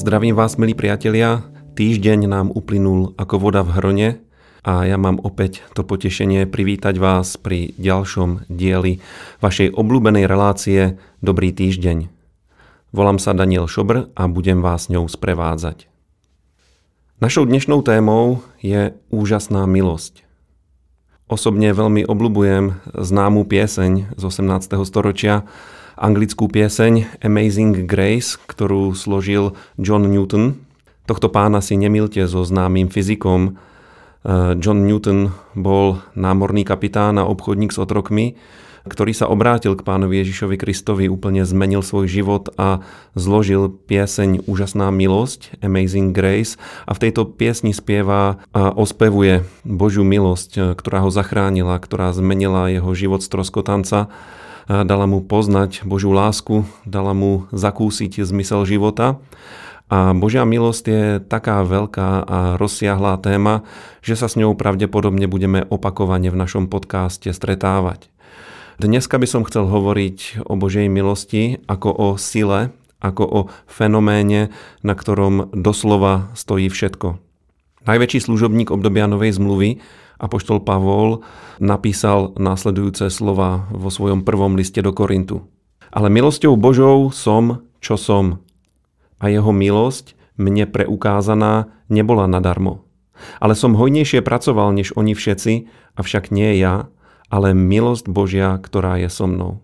Zdravím vás, milí priatelia. Týždeň nám uplynul ako voda v hrone a ja mám opäť to potešenie privítať vás pri ďalšom dieli vašej obľúbenej relácie Dobrý týždeň. Volám sa Daniel Šobr a budem vás ňou sprevádzať. Našou dnešnou témou je úžasná milosť. Osobne veľmi obľúbujem známu pieseň z 18. storočia, anglickú pieseň Amazing Grace, ktorú složil John Newton. Tohto pána si nemilte so známym fyzikom. Eh, John Newton bol námorný kapitán a obchodník s otrokmi, ktorý sa obrátil k pánovi Ježišovi Kristovi, úplne zmenil svoj život a zložil pieseň Úžasná milosť, Amazing Grace a v tejto piesni spieva a ospevuje Božiu milosť, eh, ktorá ho zachránila, ktorá zmenila jeho život z troskotanca dala mu poznať Božiu lásku, dala mu zakúsiť zmysel života. A Božia milosť je taká veľká a rozsiahlá téma, že sa s ňou pravdepodobne budeme opakovane v našom podcaste stretávať. Dneska by som chcel hovoriť o Božej milosti ako o sile, ako o fenoméne, na ktorom doslova stojí všetko. Najväčší služobník obdobia Novej zmluvy Apoštol Pavol napísal následujúce slova vo svojom prvom liste do Korintu. Ale milosťou Božou som, čo som. A jeho milosť mne preukázaná nebola nadarmo. Ale som hojnejšie pracoval než oni všetci, avšak nie ja, ale milosť Božia, ktorá je so mnou.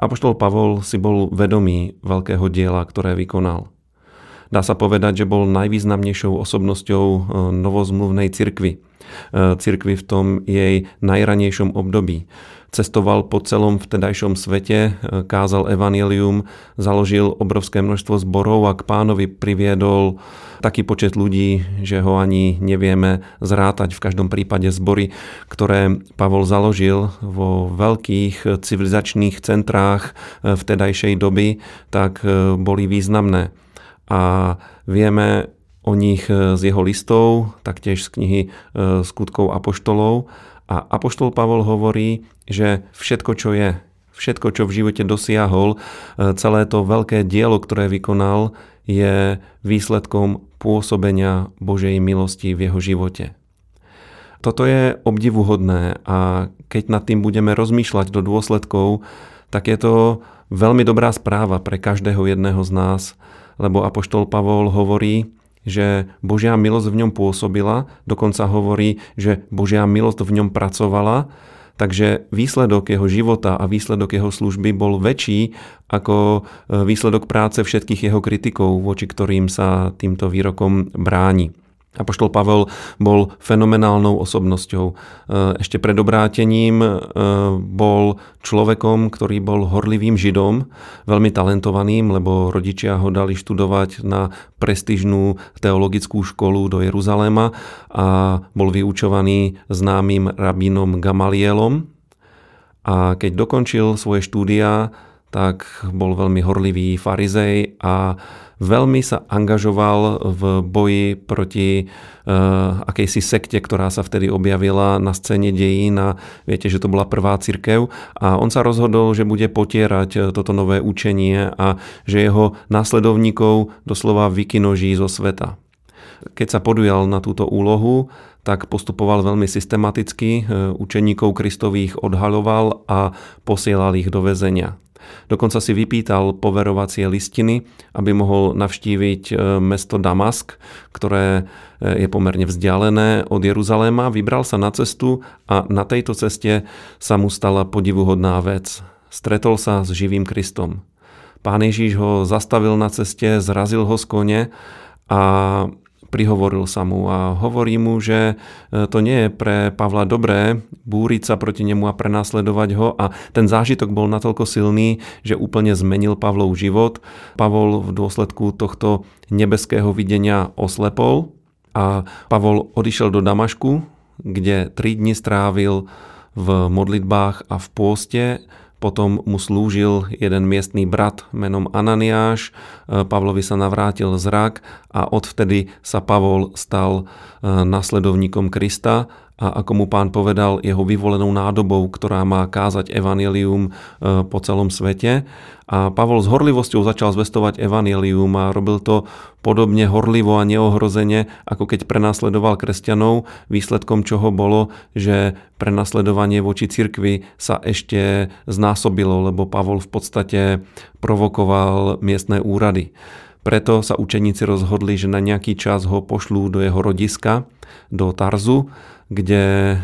Apoštol Pavol si bol vedomý veľkého diela, ktoré vykonal. Dá sa povedať, že bol najvýznamnejšou osobnosťou e, novozmluvnej cirkvy. E, cirkvi v tom jej najranejšom období. Cestoval po celom vtedajšom svete, e, kázal evanelium, založil obrovské množstvo zborov a k pánovi priviedol taký počet ľudí, že ho ani nevieme zrátať. V každom prípade zbory, ktoré Pavol založil vo veľkých civilizačných centrách vtedajšej doby, tak boli významné a vieme o nich e, z jeho listov, taktiež z knihy e, skutkov apoštolov. A apoštol Pavol hovorí, že všetko, čo je, všetko, čo v živote dosiahol, e, celé to veľké dielo, ktoré vykonal, je výsledkom pôsobenia Božej milosti v jeho živote. Toto je obdivuhodné a keď nad tým budeme rozmýšľať do dôsledkov, tak je to veľmi dobrá správa pre každého jedného z nás, lebo Apoštol Pavol hovorí, že Božia milosť v ňom pôsobila, dokonca hovorí, že Božia milosť v ňom pracovala, takže výsledok jeho života a výsledok jeho služby bol väčší ako e, výsledok práce všetkých jeho kritikov, voči ktorým sa týmto výrokom bráni. Apoštol Pavel bol fenomenálnou osobnosťou. E, ešte pred obrátením e, bol človekom, ktorý bol horlivým židom, veľmi talentovaným, lebo rodičia ho dali študovať na prestižnú teologickú školu do Jeruzaléma a bol vyučovaný známym rabínom Gamalielom. A keď dokončil svoje štúdia, tak bol veľmi horlivý farizej a veľmi sa angažoval v boji proti uh, akejsi sekte, ktorá sa vtedy objavila na scéne dejín a viete, že to bola prvá cirkev a on sa rozhodol, že bude potierať eh, toto nové učenie a že jeho následovníkov doslova vykinoží zo sveta. Keď sa podujal na túto úlohu, tak postupoval veľmi systematicky, eh, učeníkov Kristových odhaľoval a posielal ich do väzenia. Dokonca si vypýtal poverovacie listiny, aby mohol navštíviť e, mesto Damask, ktoré e, je pomerne vzdialené od Jeruzaléma. Vybral sa na cestu a na tejto ceste sa mu stala podivuhodná vec. Stretol sa s živým Kristom. Pán Ježíš ho zastavil na ceste, zrazil ho z kone a prihovoril sa mu a hovorí mu, že e, to nie je pre Pavla dobré búriť sa proti nemu a prenásledovať ho a ten zážitok bol natoľko silný, že úplne zmenil Pavlov život. Pavol v dôsledku tohto nebeského videnia oslepol a Pavol odišiel do Damašku, kde tri dni strávil v modlitbách a v pôste potom mu slúžil jeden miestný brat menom Ananiáš, e, Pavlovi sa navrátil zrak a odvtedy sa Pavol stal e, nasledovníkom Krista a ako mu pán povedal, jeho vyvolenou nádobou, ktorá má kázať evanelium e, po celom svete. A Pavol s horlivosťou začal zvestovať evanelium a robil to podobne horlivo a neohrozene, ako keď prenasledoval kresťanov, výsledkom čoho bolo, že prenasledovanie voči cirkvi sa ešte znásobilo, lebo Pavol v podstate provokoval miestne úrady. Preto sa učeníci rozhodli, že na nejaký čas ho pošlú do jeho rodiska, do Tarzu, kde e,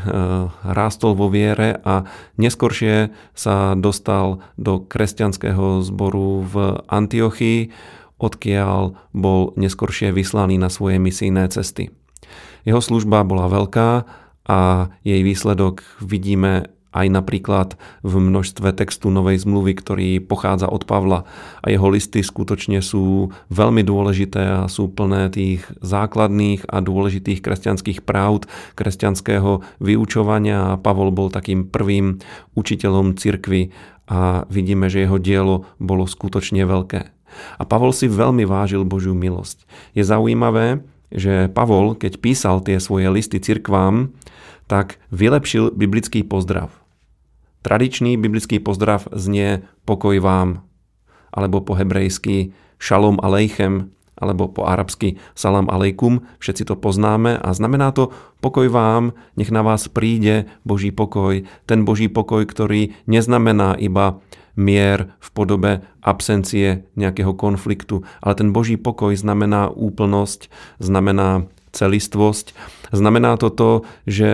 rástol vo viere a neskoršie sa dostal do kresťanského zboru v Antiochii, odkiaľ bol neskoršie vyslaný na svoje misijné cesty. Jeho služba bola veľká a jej výsledok vidíme aj napríklad v množstve textu Novej zmluvy, ktorý pochádza od Pavla. A jeho listy skutočne sú veľmi dôležité a sú plné tých základných a dôležitých kresťanských práv, kresťanského vyučovania a Pavol bol takým prvým učiteľom cirkvy a vidíme, že jeho dielo bolo skutočne veľké. A Pavol si veľmi vážil Božiu milosť. Je zaujímavé, že Pavol, keď písal tie svoje listy cirkvám, tak vylepšil biblický pozdrav. Tradičný biblický pozdrav znie pokoj vám, alebo po hebrejsky šalom aleichem, alebo po arabsky salam aleikum, všetci to poznáme a znamená to pokoj vám, nech na vás príde Boží pokoj, ten Boží pokoj, ktorý neznamená iba mier v podobe absencie nejakého konfliktu, ale ten Boží pokoj znamená úplnosť, znamená celistvosť. Znamená to to, že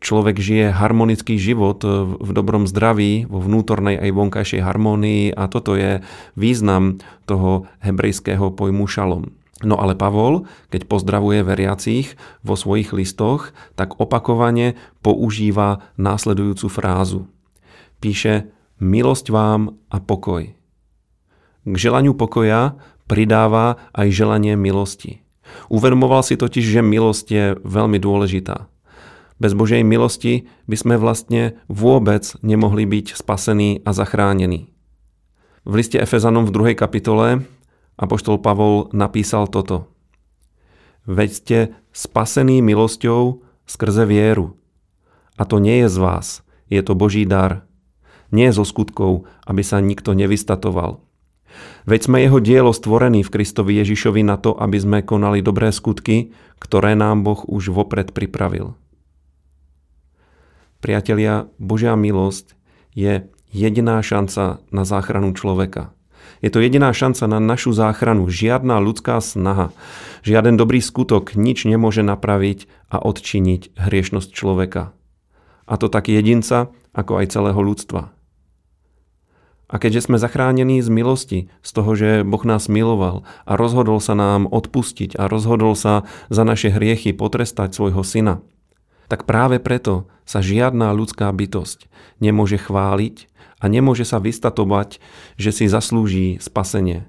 človek žije harmonický život v dobrom zdraví, vo vnútornej aj vonkajšej harmónii a toto je význam toho hebrejského pojmu šalom. No ale Pavol, keď pozdravuje veriacich vo svojich listoch, tak opakovane používa následujúcu frázu. Píše milosť vám a pokoj. K želaniu pokoja pridáva aj želanie milosti. Uvedomoval si totiž, že milosť je veľmi dôležitá. Bez Božej milosti by sme vlastne vôbec nemohli byť spasení a zachránení. V liste Efezanom v 2. kapitole Apoštol Pavol napísal toto. Veď ste spasení milosťou skrze vieru. A to nie je z vás, je to Boží dar. Nie zo skutkov, aby sa nikto nevystatoval. Veď sme jeho dielo stvorení v Kristovi Ježišovi na to, aby sme konali dobré skutky, ktoré nám Boh už vopred pripravil. Priatelia, Božia milosť je jediná šanca na záchranu človeka. Je to jediná šanca na našu záchranu. Žiadna ľudská snaha, žiaden dobrý skutok nič nemôže napraviť a odčiniť hriešnosť človeka. A to tak jedinca, ako aj celého ľudstva. A keďže sme zachránení z milosti, z toho, že Boh nás miloval a rozhodol sa nám odpustiť a rozhodol sa za naše hriechy potrestať svojho syna, tak práve preto sa žiadná ľudská bytosť nemôže chváliť a nemôže sa vystatovať, že si zaslúži spasenie.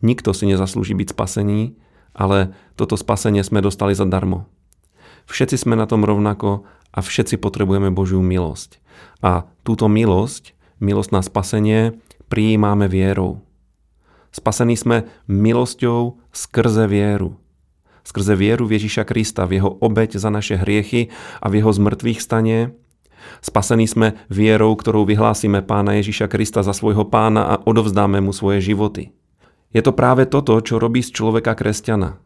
Nikto si nezaslúži byť spasený, ale toto spasenie sme dostali zadarmo. Všetci sme na tom rovnako a všetci potrebujeme Božiu milosť. A túto milosť milosť na spasenie prijímame vierou. Spasení sme milosťou skrze vieru. Skrze vieru v Ježiša Krista, v jeho obeď za naše hriechy a v jeho zmrtvých stanie. Spasení sme vierou, ktorou vyhlásime pána Ježiša Krista za svojho pána a odovzdáme mu svoje životy. Je to práve toto, čo robí z človeka kresťana.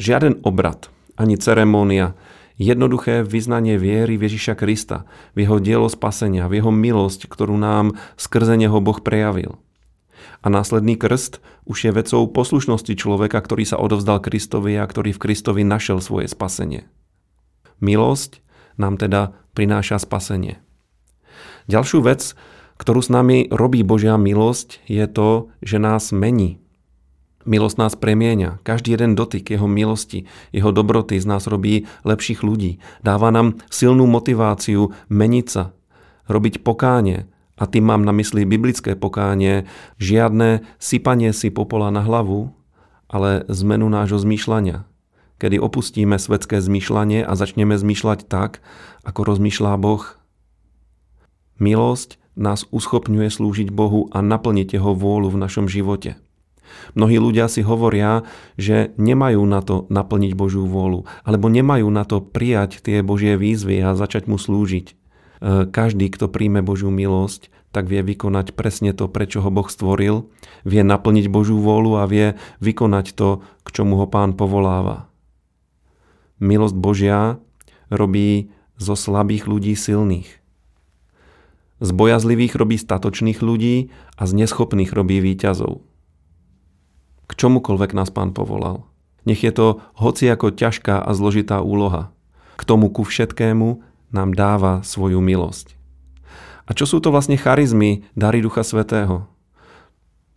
Žiaden obrad, ani ceremónia, Jednoduché vyznanie viery v Ježiša Krista, v jeho dielo spasenia, v jeho milosť, ktorú nám skrze neho Boh prejavil. A následný krst už je vecou poslušnosti človeka, ktorý sa odovzdal Kristovi a ktorý v Kristovi našiel svoje spasenie. Milosť nám teda prináša spasenie. Ďalšiu vec, ktorú s nami robí Božia milosť, je to, že nás mení. Milosť nás premieňa. Každý jeden dotyk jeho milosti, jeho dobroty z nás robí lepších ľudí. Dáva nám silnú motiváciu meniť sa, robiť pokánie. A tým mám na mysli biblické pokánie, žiadne sypanie si popola na hlavu, ale zmenu nášho zmýšľania. Kedy opustíme svetské zmýšľanie a začneme zmýšľať tak, ako rozmýšľá Boh. Milosť nás uschopňuje slúžiť Bohu a naplniť Jeho vôľu v našom živote. Mnohí ľudia si hovoria, že nemajú na to naplniť Božiu vôľu, alebo nemajú na to prijať tie Božie výzvy a začať mu slúžiť. E, každý, kto príjme Božiu milosť, tak vie vykonať presne to, prečo ho Boh stvoril, vie naplniť Božiu vôľu a vie vykonať to, k čomu ho Pán povoláva. Milosť Božia robí zo slabých ľudí silných. Z bojazlivých robí statočných ľudí a z neschopných robí výťazov. K čomukoľvek nás Pán povolal. Nech je to hoci ako ťažká a zložitá úloha. K tomu ku všetkému nám dáva svoju milosť. A čo sú to vlastne charizmy, dary Ducha Svetého?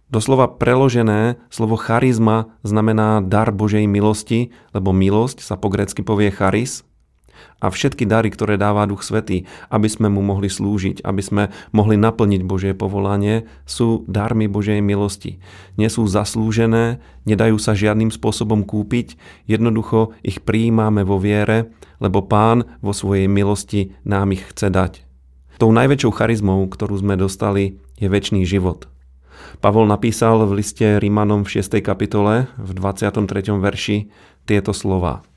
Doslova preložené, slovo charizma znamená dar Božej milosti, lebo milosť sa po grecky povie charis. A všetky dary, ktoré dáva Duch Svetý, aby sme mu mohli slúžiť, aby sme mohli naplniť Božie povolanie, sú darmi Božej milosti. Nie sú zaslúžené, nedajú sa žiadnym spôsobom kúpiť, jednoducho ich prijímame vo viere, lebo Pán vo svojej milosti nám ich chce dať. Tou najväčšou charizmou, ktorú sme dostali, je väčší život. Pavol napísal v liste Rímanom v 6. kapitole v 23. verši tieto slova.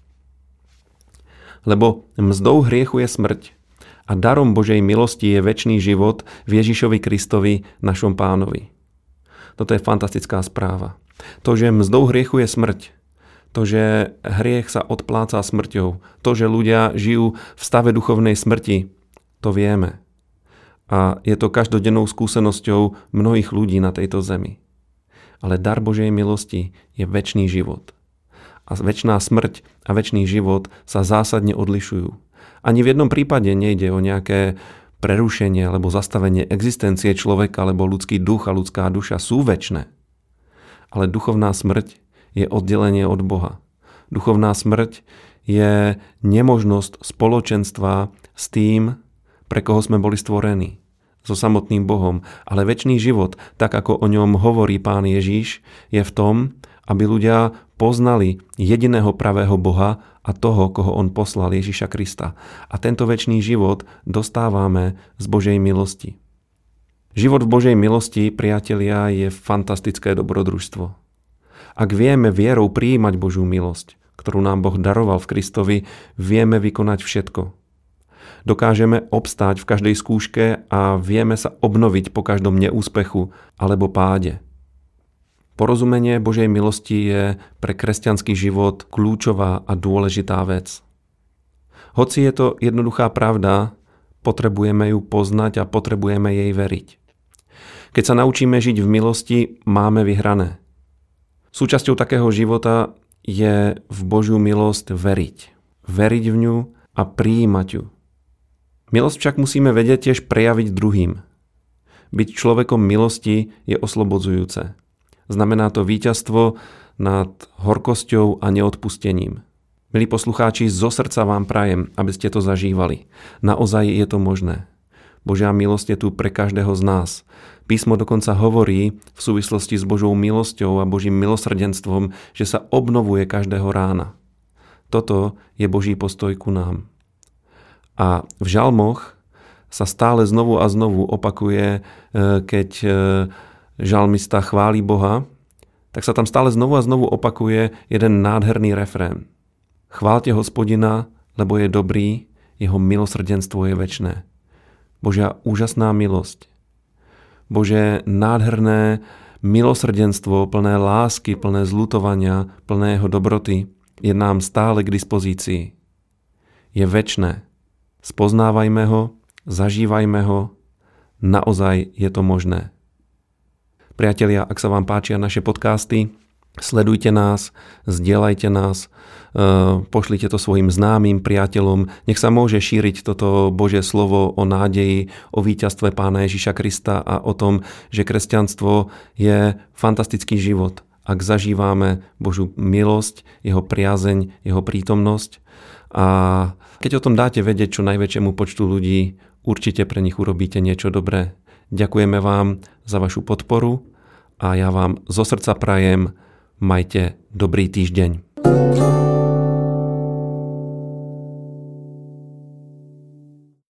Lebo mzdou hriechu je smrť a darom Božej milosti je väčší život v Ježišovi Kristovi, našom pánovi. Toto je fantastická správa. To, že mzdou hriechu je smrť, to, že hriech sa odpláca smrťou, to, že ľudia žijú v stave duchovnej smrti, to vieme a je to každodennou skúsenosťou mnohých ľudí na tejto zemi. Ale dar Božej milosti je väčší život. A väčšiná smrť a väčší život sa zásadne odlišujú. Ani v jednom prípade nejde o nejaké prerušenie alebo zastavenie existencie človeka, lebo ľudský duch a ľudská duša sú väčšie. Ale duchovná smrť je oddelenie od Boha. Duchovná smrť je nemožnosť spoločenstva s tým, pre koho sme boli stvorení so samotným Bohom, ale väčší život, tak ako o ňom hovorí pán Ježíš, je v tom, aby ľudia poznali jediného pravého Boha a toho, koho on poslal Ježíša Krista. A tento väčší život dostávame z Božej milosti. Život v Božej milosti, priatelia, je fantastické dobrodružstvo. Ak vieme vierou prijímať Božiu milosť, ktorú nám Boh daroval v Kristovi, vieme vykonať všetko – Dokážeme obstáť v každej skúške a vieme sa obnoviť po každom neúspechu alebo páde. Porozumenie Božej milosti je pre kresťanský život kľúčová a dôležitá vec. Hoci je to jednoduchá pravda, potrebujeme ju poznať a potrebujeme jej veriť. Keď sa naučíme žiť v milosti, máme vyhrané. Súčasťou takého života je v Božiu milosť veriť. Veriť v ňu a prijímať ju. Milosť však musíme vedieť tiež prejaviť druhým. Byť človekom milosti je oslobodzujúce. Znamená to víťazstvo nad horkosťou a neodpustením. Milí poslucháči, zo srdca vám prajem, aby ste to zažívali. Naozaj je to možné. Božia milosť je tu pre každého z nás. Písmo dokonca hovorí v súvislosti s Božou milosťou a Božím milosrdenstvom, že sa obnovuje každého rána. Toto je Boží postoj ku nám. A v žalmoch sa stále znovu a znovu opakuje, e, keď e, žalmista chváli Boha, tak sa tam stále znovu a znovu opakuje jeden nádherný refrén. Chválte hospodina, lebo je dobrý, jeho milosrdenstvo je väčné. Božia úžasná milosť. Bože nádherné milosrdenstvo, plné lásky, plné zlutovania, plné jeho dobroty je nám stále k dispozícii. Je väčné. Spoznávajme ho, zažívajme ho, naozaj je to možné. Priatelia, ak sa vám páčia naše podcasty, sledujte nás, zdieľajte nás, e, pošlite to svojim známym priateľom, nech sa môže šíriť toto Božie slovo o nádeji, o víťazstve Pána Ježiša Krista a o tom, že kresťanstvo je fantastický život, ak zažívame Božú milosť, jeho priazeň, jeho prítomnosť a keď o tom dáte vedieť čo najväčšiemu počtu ľudí, určite pre nich urobíte niečo dobré. Ďakujeme vám za vašu podporu a ja vám zo srdca prajem, majte dobrý týždeň.